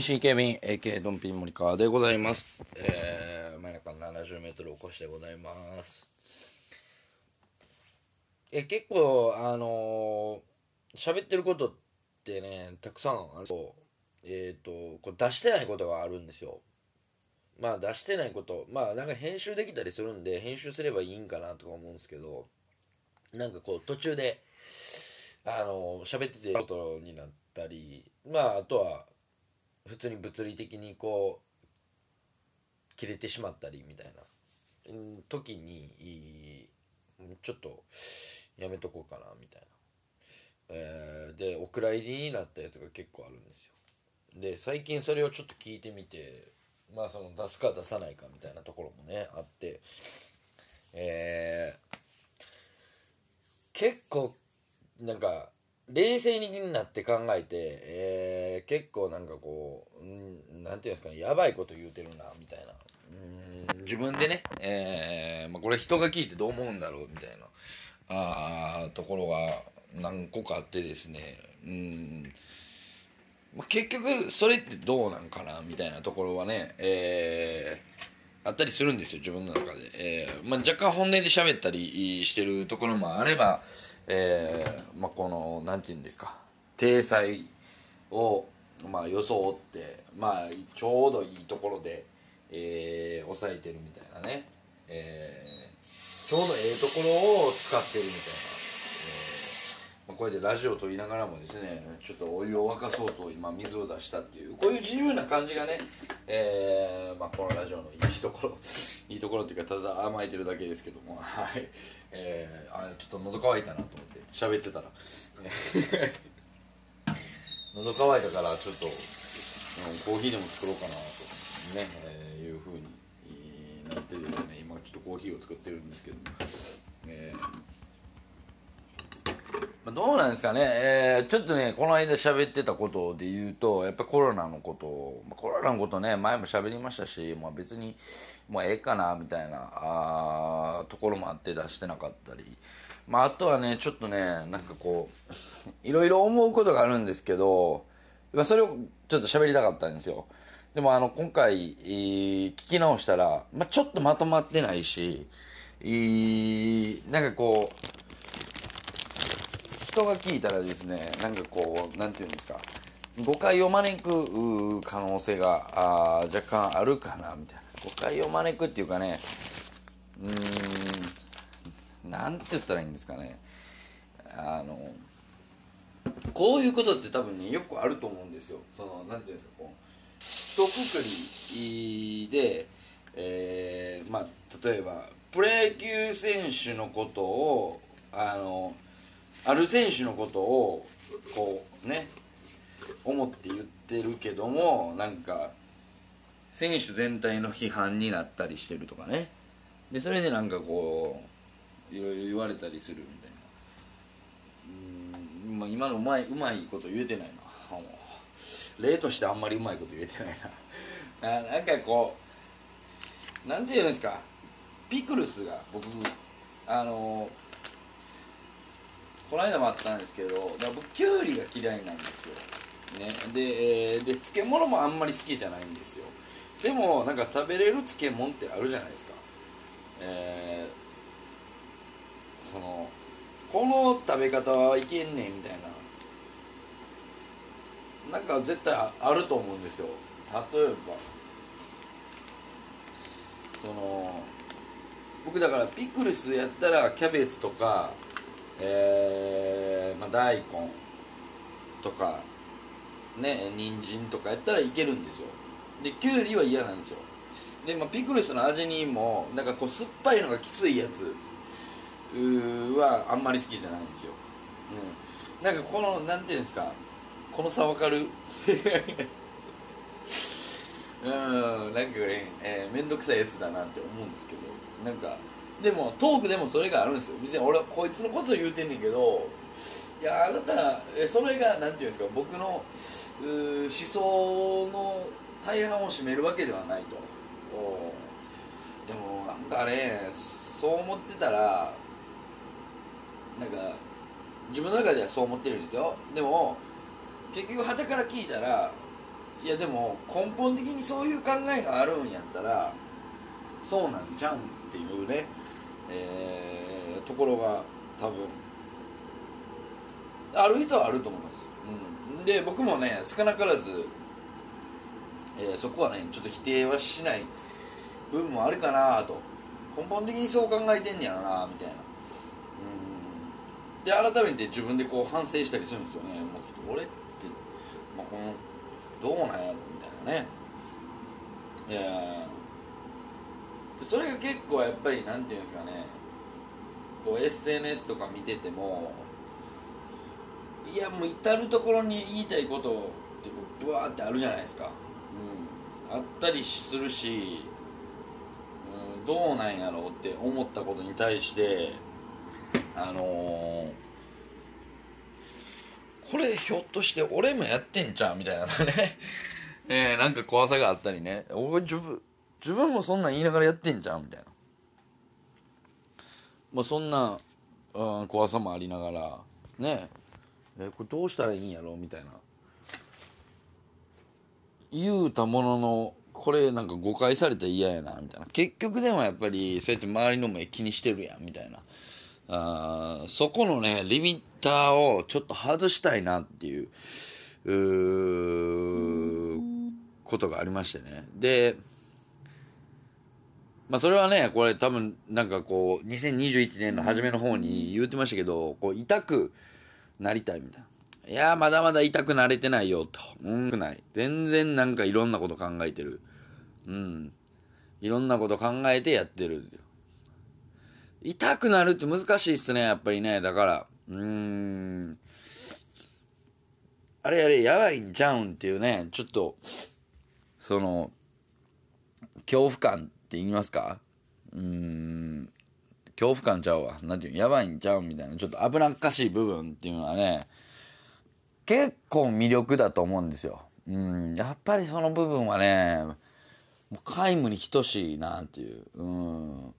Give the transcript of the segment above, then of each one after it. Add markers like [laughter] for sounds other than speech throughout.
MC ケビン AK ドンピン森川でございます。えー、真ん中 70m おこしでございます。え結構あのー喋ってることってねたくさんある。とえっ、とこれ出してないことがあるんですよ。まあ出してないこと。まあなんか編集できたりするんで編集すればいいんかなとか思うんですけどなんかこう途中であの喋っててことになったりまああとは普通に物理的にこう切れてしまったりみたいな。時にちょっとやめとこうかなみたいな、えーでお蔵入りになったやつが結構あるんですよ。で最近それをちょっと聞いてみてまあその出すか出さないかみたいなところもねあって。えー結構なんか冷静になって考えて、えー結構なんかこう、うん、なんていうんですかねやばいこと言うてるなみたいな。うん自分でね、えーまあ、これ人が聞いてどう思うんだろうみたいな。あところが何個かあってですね。うん。まあ、結局それってどうなんかなみたいなところはね、えーあったりするんですよ自分の中で、えーまあ、若干本音で喋ったりしてるところもあれば、えーまあ、このなんて言うんですか。体裁を、まあ、装って、まあ、ちょうどいいところで、えー抑えてるみたいなね、えーちょうどええところを使ってるみたいな、えーまあ、これでラジオを撮りながらもですねちょっとお湯を沸かそうと今水を出したっていうこういう自由な感じがね、えーまあ、このラジオのいいところいいところっていうかただ甘えてるだけですけども。はい、えー、あちょっと喉乾いたなと思って喋ってたら。[laughs] 喉乾いたからちょっと、うんコーヒーでも作ろうかなとね、えーいうふうになってですね今ちょっとコーヒーを作ってるんですけども、えーどうなんですかね、えーちょっとねこの間喋ってたことで言うとやっぱコロナのことをコロナのことね前も喋りましたし、まあ、別にもうええかなみたいなあところもあって出してなかったり、まあ、あとはねちょっとねなんかこういろいろ思うことがあるんですけど、まあ、それをちょっと喋りたかったんですよ。でもあの今回、えー聞き直したら、まあ、ちょっとまとまってないし、えーなんかこう人が聞いたらですねなんかこうなんていうんですか誤解を招く可能性があ若干あるかなみたいな。誤解を招くっていうかねうーんなんて言ったらいいんですかね。あのこういうことって多分ねよくあると思うんですよ。そのなんていうんですかこう一括りで、えーまあ例えばプロ野球選手のことをあのある選手のことをこうね思って言ってるけどもなんか選手全体の批判になったりしてるとかね。でそれでなんかこういろいろ言われたりするみたいな。うん、まあ、今のうまいうまいこと言えてないなもう。例としてあんまりうまいこと言えてないな。[laughs] ななんかこうなんて言うんですか。ピクルスが僕あのこの間もあったんですけど僕キュウリが嫌いなんですよ、ね、で,、えで漬物もあんまり好きじゃないんですよ。でもなんか食べれる漬物ってあるじゃないですか。えーそのこの食べ方はいけんねんみたいな。なんか絶対あると思うんですよ。例えば。その僕だからピクルスやったらキャベツとかえーまあ、大根とかね人参とかやったらいけるんですよ。できゅうりは嫌なんですよ。で、まあ、ピクルスの味にもなんかこう酸っぱいのがきついやつうーはあんまり好きじゃないんですよ、うん、なんかこのなんていうんですかこの差わかる？[laughs] うんなんかねえー、めんどくさいやつだなって思うんですけどなんかでもトークでもそれがあるんですよ。別に俺はこいつのことを言うてんねんけどいやあなたえそれがなんていうんですか僕の思想の大半を占めるわけではないと。でもなんかねそう思ってたらなんか自分の中ではそう思ってるんですよ。でも結局はたから聞いたらいやでも根本的にそういう考えがあるんやったらそうなんじゃんっていうね、えー、ところが多分ある人はあると思います、うん、で僕もね少なからず、えー、そこはねちょっと否定はしない部分もあるかなと。根本的にそう考えてんねやろなみたいな。うん。で改めて自分でこう反省したりするんですよね。もう俺って、まあ、このどうなんやろみたいなね。いやそれが結構やっぱりなんていうんですかねこう SNS とか見ててもいやもう至る所に言いたいことってブワーってあるじゃないですか、うん、あったりするし、うん、どうなんやろうって思ったことに対してあのー、これひょっとして俺もやってんちゃうみたいなね。[laughs] えー、なんか怖さがあったりね。俺自分自分もそんなん言いながらやってんじゃんみたいな。まあそんな、うん、怖さもありながらね。えこれどうしたらいいんやろみたいな。言うたもののこれなんか誤解されたら嫌やなみたいな。結局でもやっぱりそうやって周りの目気にしてるやんみたいな。あそこのねリミッターをちょっと外したいなっていううことがありましてね。でまあそれはねこれ多分なんかこう2021年の初めの方に言うてましたけどこう痛くなりたいみたいな。いやまだまだ痛くなれてないよと。うんない。全然なんかいろんなこと考えてる。うん。いろんなこと考えてやってる。痛くなるって難しいっすね、やっぱりね。だから、うーん。あれあれ、やばいんちゃうんっていうね、ちょっと、その、恐怖感って言いますか？うーん。恐怖感ちゃうわ。なんていうの？やばいんちゃうみたいな、ちょっと危なっかしい部分っていうのはね、結構魅力だと思うんですよ。うん、やっぱりその部分はね、もう皆無に等しいなっていう。うん。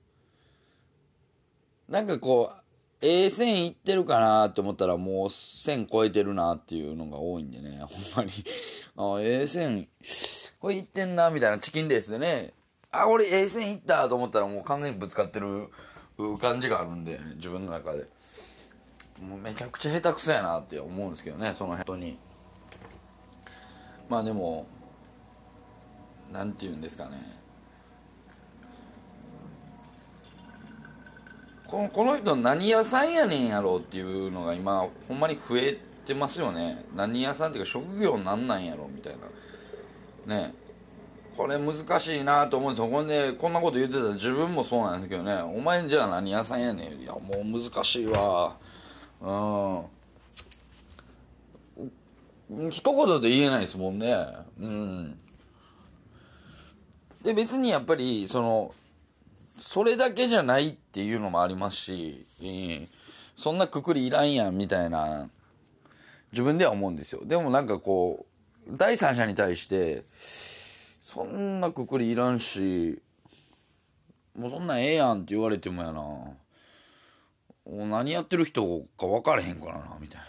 なんかこう、ええ線いってるかなって思ったらもう線超えてるなっていうのが多いんでね、ほんまに。あ、ええ線、これいってんな、みたいなチキンレースでね、あ、俺ええ線いったと思ったらもう完全にぶつかってる感じがあるんで、自分の中で。もうめちゃくちゃ下手くそやなって思うんですけどねその辺に。まあでもなんて言うんですかね。このこの人何屋さんやねんやろうっていうのが今ほんまに増えてますよね。何屋さんっていうか職業なんなんやろみたいな。ね。これ難しいなと思うんですよ。ほんでこんなこと言ってたら自分もそうなんですけどね。お前じゃあ何屋さんやねん。いやもう難しいわ。うん。一言で言えないですもんね。うん。で別にやっぱりそのそれだけじゃないっていうのもありますし、うん、そんなくくりいらんやんみたいな自分では思うんですよ。でもなんかこう第三者に対してそんなくくりいらんしもうそんなんええやんって言われてもやな。もう何やってる人か分からへんからなみたい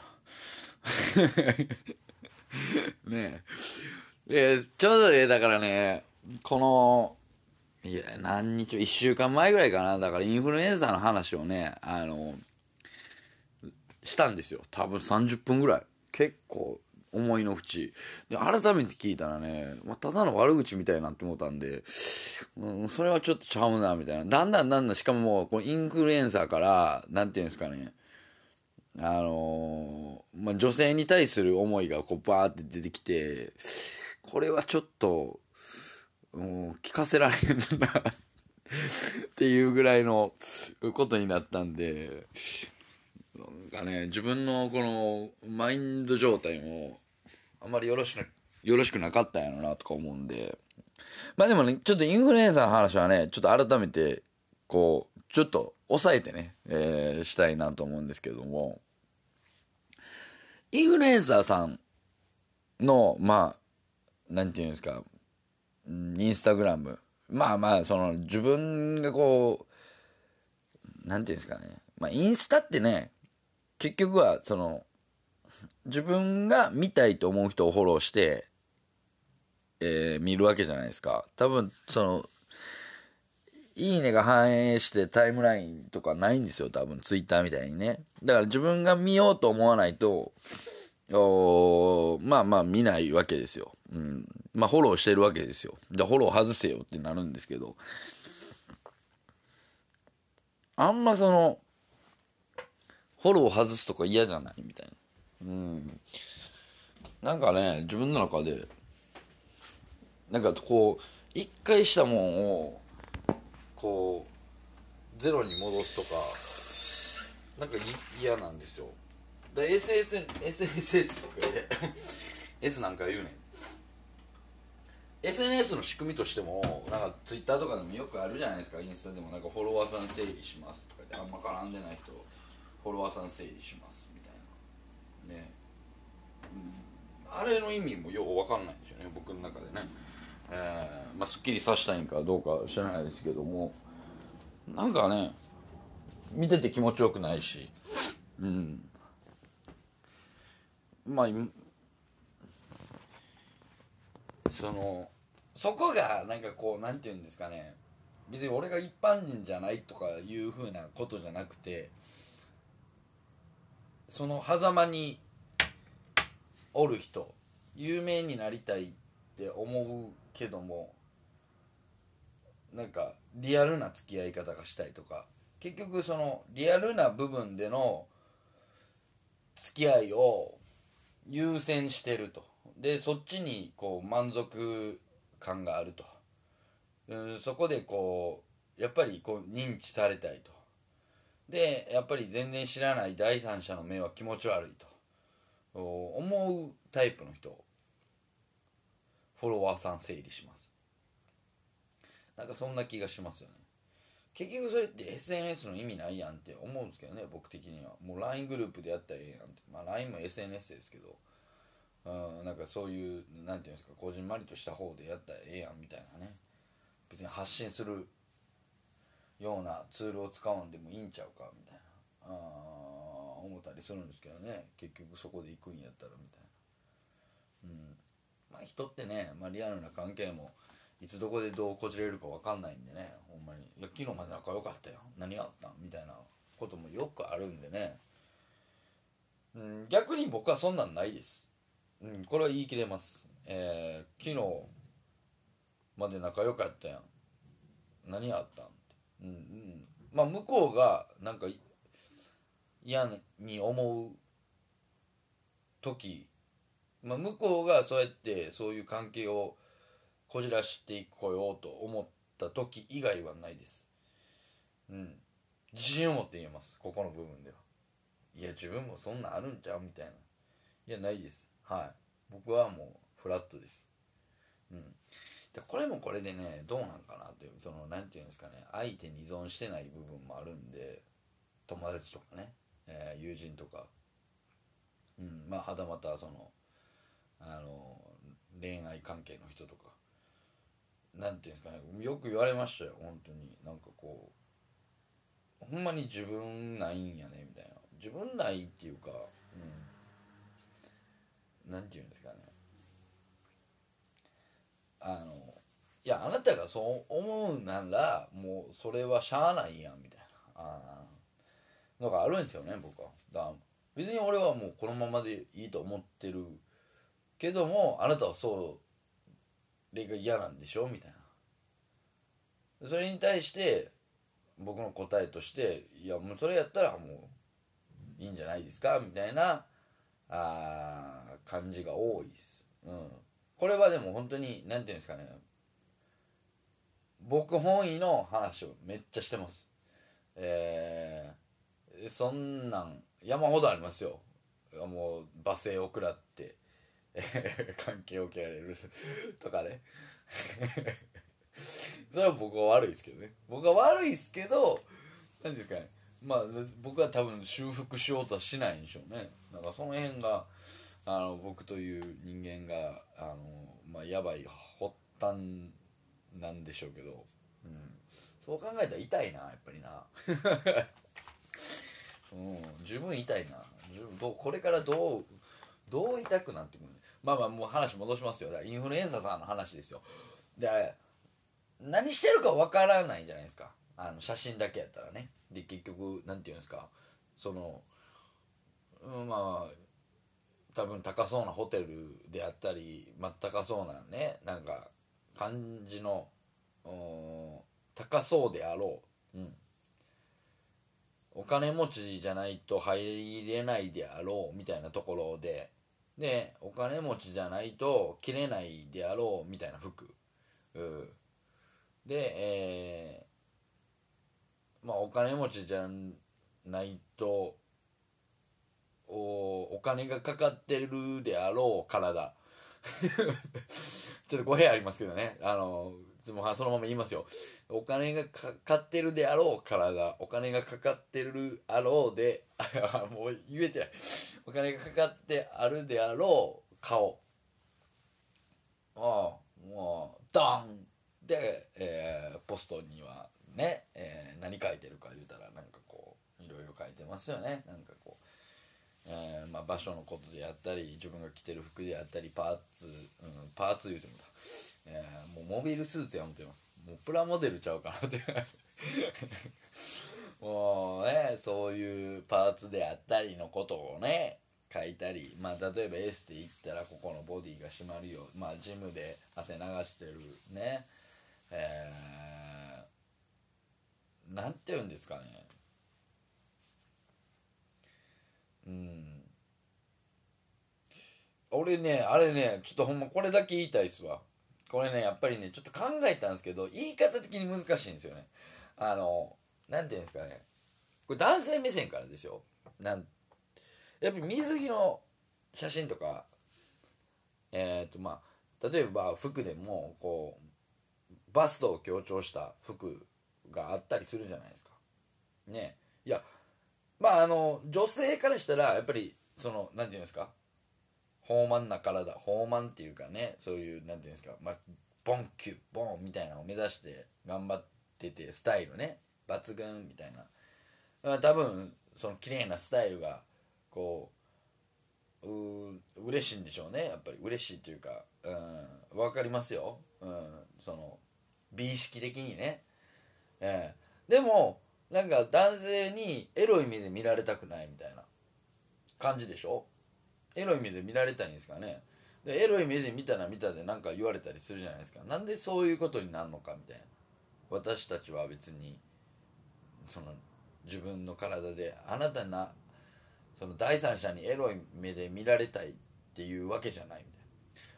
な。[laughs] ねえ。ちょうどねだからねこのいや何日1週間前ぐらいかな。だからインフルエンザの話をねあのしたんですよ。多分30分ぐらい。結構思いの淵で改めて聞いたらね、まあ、ただの悪口みたいなって思ったんで、うん、それはちょっとちゃうなみたいな。だんだんだんだんしかももうこインフルエンサーから何て言うんですかねあのー、まあ、女性に対する思いがこうバーって出てきてこれはちょっと、うん、聞かせられんなっていうぐらいのことになったんでなんかね自分のこのマインド状態もあんまりよろしくよろしくなかったんやろなとか思うんで。まあでもねちょっとインフルエンザの話はねちょっと改めてこうちょっと抑えてね、えー、したいなと思うんですけども。インフルエンサーさんのまあなんていうんですかインスタグラム。まあまあその自分がこうなんていうんですかね。まあインスタってね結局はその自分が見たいと思う人をフォローして、えー、見るわけじゃないですか。多分そのいいねが反映してタイムラインとかないんですよ。多分ツイッターみたいにね。だから自分が見ようと思わないとおまあまあ見ないわけですよ、うん、まあフォローしてるわけですよ。でフォロー外せよってなるんですけど。あんまそのフォロー外すとか嫌じゃないみたいな。うん。なんかね自分の中でなんかこう一回したもんをこうゼロに戻すとかなんか嫌なんですよ。SSN SSS とかで [laughs] S なんか言うねん。SNS の仕組みとしてもなんか Twitter とかでもよくあるじゃないですか。インスタでもなんかフォロワーさん整理しますとかであんま絡んでない人フォロワーさん整理しますね、あれの意味もよう分かんないんですよね僕の中でね。えー、まあすっきりさしたいんかどうか知らないですけども。なんかね見てて気持ちよくないし。うん。まあそのそこがなんかこうなんて言うんですかね。別に俺が一般人じゃないとかいうふうなことじゃなくてその狭間におる人有名になりたいって思うけどもなんかリアルな付き合い方がしたいとか結局そのリアルな部分での付き合いを優先してると。でそっちにこう満足感があると、うん、そこでこうやっぱりこう認知されたいと。でやっぱり全然知らない第三者の目は気持ち悪いと。思うタイプの人フォロワーさん整理します。なんかそんな気がしますよね。結局それって SNS の意味ないやんって思うんですけどね僕的には。もう LINE グループでやったらええやんって。まあ LINE も SNS ですけど。うん、なんかそういうなんていうんですかこじんまりとした方でやったらええやんみたいなね。別に発信するようなツールを使うんでもいいんちゃうかみたいなあ思ったりするんですけどね結局そこで行くんやったらみたいなうんまあ人ってね、まあ、リアルな関係もいつどこでどうこじれるか分かんないんでねほんまに「いや昨日まで仲良かったよ何あったん?」みたいなこともよくあるんでね、うん、逆に僕はそんなんないですうん、これは言い切れます。えー、昨日まで仲良かったやん。何あったん。うん、うん。まあ、向こうが、なんか、嫌に思う時、まあ、向こうがそうやってそういう関係をこじらしていこようと思った時以外はないです。うん。自信を持って言えます。ここの部分では。いや、自分もそんなんあるんちゃうみたいな。いや、ないです。はい僕はもうフラットですこれもこれでねどうなんかなというその何て言うんですかね相手に依存してない部分もあるんで友達とかね、えー、友人とか。うんまあはたまたそのあの恋愛関係の人とか。何て言うんですかねよく言われましたよ本当に。なんかこうほんまに自分ないんやねみたいな。自分ないっていうかうん。なんて言うんですかね。あのいやあなたがそう思うならもうそれはしゃあないやんみたいなあのがあるんですよね僕はだから別に俺はもうこのままでいいと思ってるけどもあなたはそうれが嫌なんでしょみたいなそれに対して僕の答えとしていやもうそれやったらもういいんじゃないですかみたいなあ感じが多いです。うん。これはでも本当に、なんていうんですかね。僕本位の話をめっちゃしてます。えー、そんなん山ほどありますよ。もう罵声を食らって、[laughs] 関係を受けられる [laughs] とかね [laughs] それは僕は悪いですけどね僕は悪いですけど何ですかねまあ僕は多分修復しようとはしないんでしょうねなんかその辺があの僕という人間があの、まあ、やばい発端なんでしょうけど、うん、そう考えたら痛いなやっぱりな。[laughs] うん十分痛いな。十分どこれからどうどう痛くなってくるまあまあもう話戻しますよ。だからインフルエンザさんの話ですよ。で何してるかわからないじゃないですか。あの写真だけやったらね。で結局なんていうんですか。そのうんまあ多分高そうなホテルであったり、まあ、高そうなねなんか感じの高そうであろう、うん、お金持ちじゃないと入れないであろうみたいなところで。でお金持ちじゃないと着れないであろうみたいな服、うん、でえーまあお金持ちじゃないと金がかかってるであろう体。[laughs] ちょっと語弊ありますけどね。あのでもそのまま言いますよ。お金がかかってるであろう体。お金がかかってるあろうで [laughs] もう言えてない。お金がかかってあるであろう顔。ああもうドン。で、えーポストにはね、えー何書いてるか言うたらなんかこういろいろ書いてますよね。なんかこうえーまあ、場所のことであったり自分が着てる服であったりパーツ、うん、パーツ言うてもた、えーもうモビルスーツや思ってます。もうプラモデルちゃうかなって。[laughs] もうねそういうパーツであったりのことをね書いたりまあ例えばエステ行ったらここのボディが締まるよまあジムで汗流してるね。えー、なんて言うんですかね。うん。俺ねあれねちょっとほんまこれだけ言いたいっすわ。これねやっぱりねちょっと考えたんですけど言い方的に難しいんですよね。あのなんていうんですかね。これ男性目線からですよなんやっぱり水着の写真とかえっ、とまあ例えば服でもこうバストを強調した服があったりするじゃないですか。ね。いやまああの女性からしたらやっぱりそのなんていうんですか？豊満な体豊満っていうかねそういうなんていうんですか、まあ、ボンキュッボンみたいなのを目指して頑張っててスタイルね。抜群みたいな。まあ多分その綺麗なスタイルがこうう嬉しいんでしょうね。やっぱり嬉しいっていうか、うん、分かりますよ、うん、その美意識的にね、ええ。でもなんか男性にエロい目で見られたくないみたいな感じでしょ？エロい目で見られたいんですかね？でエロい目で見たら見たで何か言われたりするじゃないですか。なんでそういうことになるのかみたいな。私たちは別にその自分の体であなたなその第三者にエロい目で見られたいっていうわけじゃないみたいな。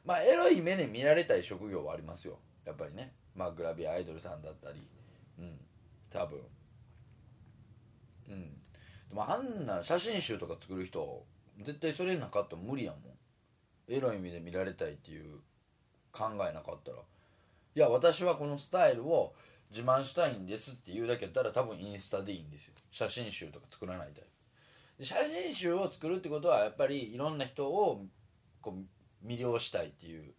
まあエロい目で見られたい職業はありますよ。やっぱりね。まあグラビアアイドルさんだったり。うん。多分。もあんな写真集とか作る人絶対それなかったら無理やもん。エロい目で見られたいっていう考えなかったら。いや私はこのスタイルを自慢したいんですって言うだけやったら多分インスタでいいんですよ。写真集とか作らないタイプで写真集を作るってことはやっぱりいろんな人をこう魅了したいっていう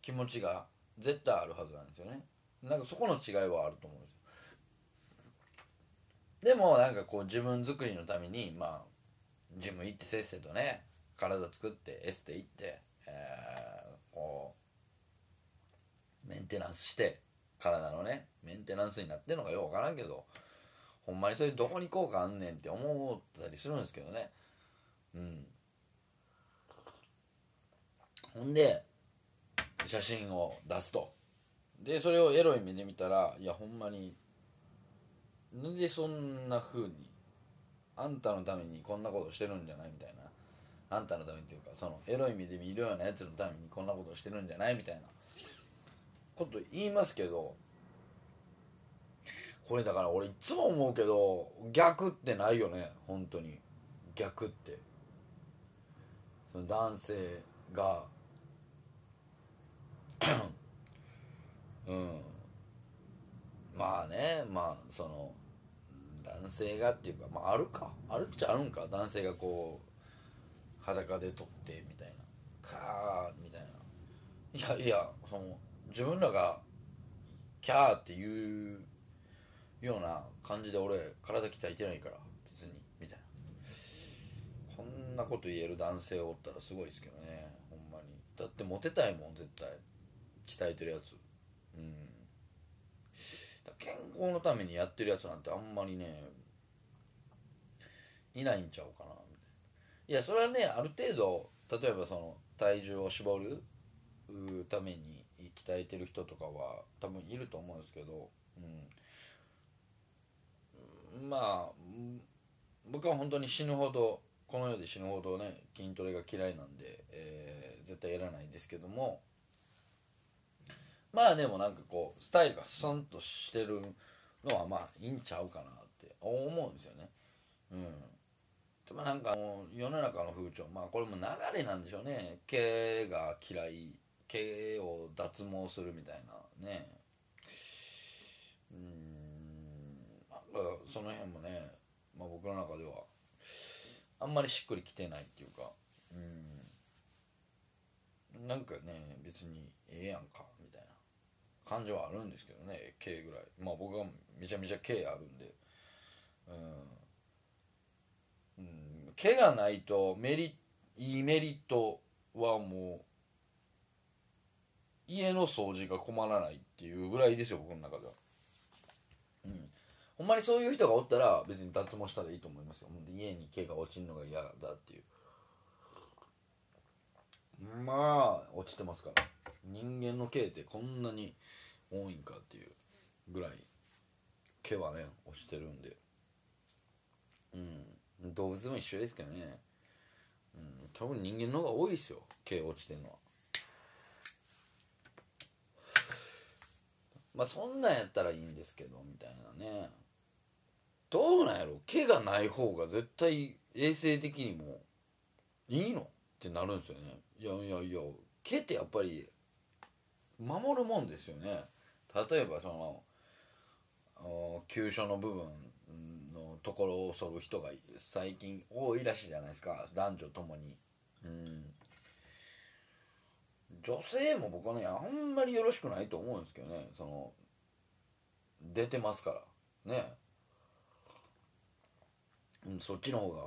気持ちが絶対あるはずなんですよね。なんかそこの違いはあると思うんですでもなんかこう自分作りのためにまあジム行ってせっせとね体作ってエステ行って、えーこうメンテナンスして体のねメンテナンスになってんのかよう分からんけどほんまにそれどこに効果あんねんって思ったりするんですけどね。うん。ほんで写真を出すと。でそれをエロい目で見たらいやほんまになんでそんな風にあんたのためにこんなことしてるんじゃないみたいな。あんたのためっていうかそのエロい目で見るようなやつのためにこんなことしてるんじゃないみたいな。こと言いますけどこれだから俺いつも思うけど逆ってないよね。本当に。逆って。その男性がうん。まあねまあその男性がっていうかまああるか。あるっちゃあるんか。男性がこう裸で撮ってみたいな。カーみたいな。いやいやその自分らがキャーっていうような感じで俺体鍛えてないから別に。みたいな。こんなこと言える男性おったらすごいですけどね。ほんまに。だってモテたいもん絶対。鍛えてるやつ。うん。健康のためにやってるやつなんてあんまりねいないんちゃうかなみたいな。いやそれはねある程度例えばその体重を絞るために鍛えてる人とかは多分いると思うんですけど、うん、まあ僕は本当に死ぬほどこの世で死ぬほどね筋トレが嫌いなんで、えー絶対やらないですけどもまあでもなんかこうスタイルがスンとしてるのはまあいいんちゃうかなって思うんですよね。うん。でもなんか世の中の風潮。まあこれも流れなんでしょうね。毛が嫌い。毛を脱毛するみたいな。ね。うん。なんかその辺もね、まあ、僕の中では。あんまりしっくりきてないっていうか。うん。なんかね別にええやんか。感じはあるんですけどね毛ぐらい。まあ僕はめちゃめちゃ毛あるんで。うん、うん、毛がないとメリいいメリットはもう家の掃除が困らないっていうぐらいですよ僕の中では。うん。ほんまにそういう人がおったら別に脱毛したらいいと思いますよ。ほんで家に毛が落ちるのが嫌だっていう。まあ。落ちてますから人間の毛ってこんなに多いんかっていうぐらい毛はね落ちてるんで。うん。動物も一緒ですけどね、うん、多分人間の方が多いですよ毛落ちてるのは。まあそんなんやったらいいんですけどみたいなね。どうなんやろ毛がない方が絶対衛生的にもいいのってなるんですよね。いやいやいや毛ってやっぱり守るもんですよね。例えばその急所の部分のところを剃る人が最近多いらしいじゃないですか。男女ともに。うん。女性も僕はねあんまりよろしくないと思うんですけどね。その出てますから。ね。うんそっちの方が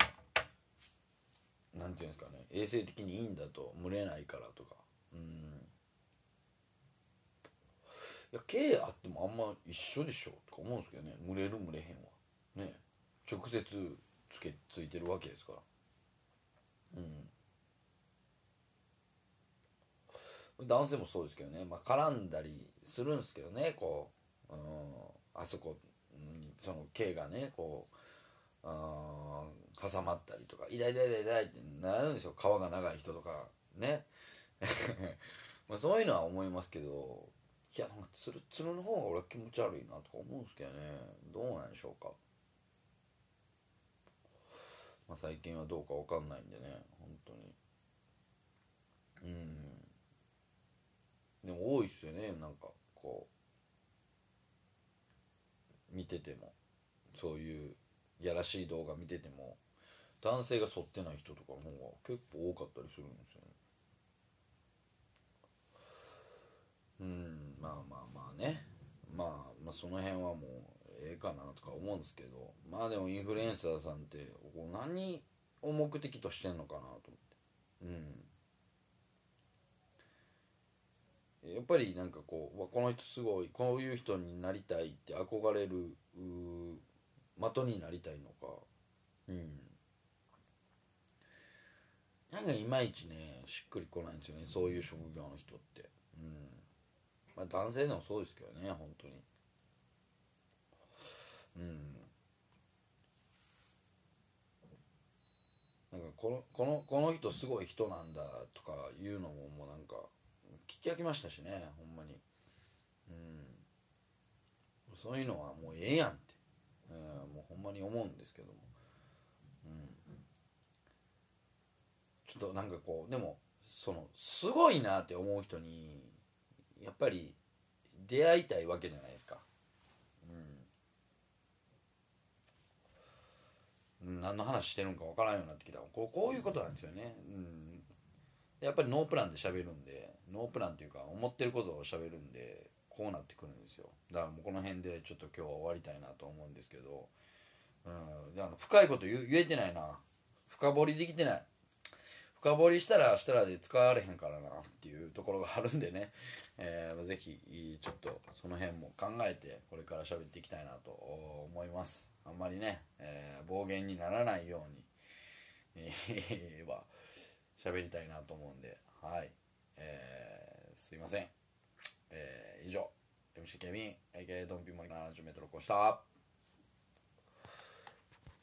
なんていうんですかね。衛生的にいいんだと。蒸れないからとか。うん。や毛あってもあんま一緒でしょとか思うんですけどね。蒸れる蒸れへんは。ね。直接つけついてるわけですから。うん。男性もそうですけどね、まあ、絡んだりするんですけどねこう、うん、あそこ、うん、その毛がねこう。あ挟まったりとか痛い痛い痛い痛いってなるんですよ皮が長い人とかね。[laughs] まあそういうのは思いますけど。いやなんかツルツルの方が俺は気持ち悪いなとか思うんですけどね。どうなんでしょうか。まあ最近はどうかわかんないんでね。本当に。うん。でも多いっすよね。なんかこう見てても。そういうやらしい動画見てても。男性が剃ってない人とかの方が結構多かったりするんですよね。うんまあまあまあね。まあまあその辺はもうええかなとか思うんですけど。まあでもインフルエンサーさんってこう何を目的としてんのかなと思って。うん。やっぱりなんかこうこの人すごいこういう人になりたいって憧れる的になりたいのか。うん。なんかいまいちねしっくりこないんですよね。そういう職業の人って。うん。まあ男性でもそうですけどね本当に。うん。なんかこのこのこの人すごい人なんだとかいうのももうなんか聞き飽きましたしねほんまに。うん。そういうのはもうええやんって、うん、もうほんまに思うんですけども。うん。ちょっとなんかこうでもそのすごいなって思う人にやっぱり出会いたいわけじゃないですか。うん。何の話してるんか分からんようになってきた。こうこういうことなんですよね。うん。やっぱりノープランで喋るんでノープランっていうか思ってることを喋るんでこうなってくるんですよ。だからもうこの辺でちょっと今日は終わりたいなと思うんですけどうん。であの深いこと言言えてないな。深掘りできてない。深掘りしたらしたらで使われへんからなっていうところがあるんでね、えー、ぜひちょっとその辺も考えてこれから喋っていきたいなと思います。あんまりね、えー、暴言にならないように、え、[laughs] は喋りたいなと思うんで。はい、えー、すいません、えー、以上 MC ケビン AK ドンピモリ70メトル越した。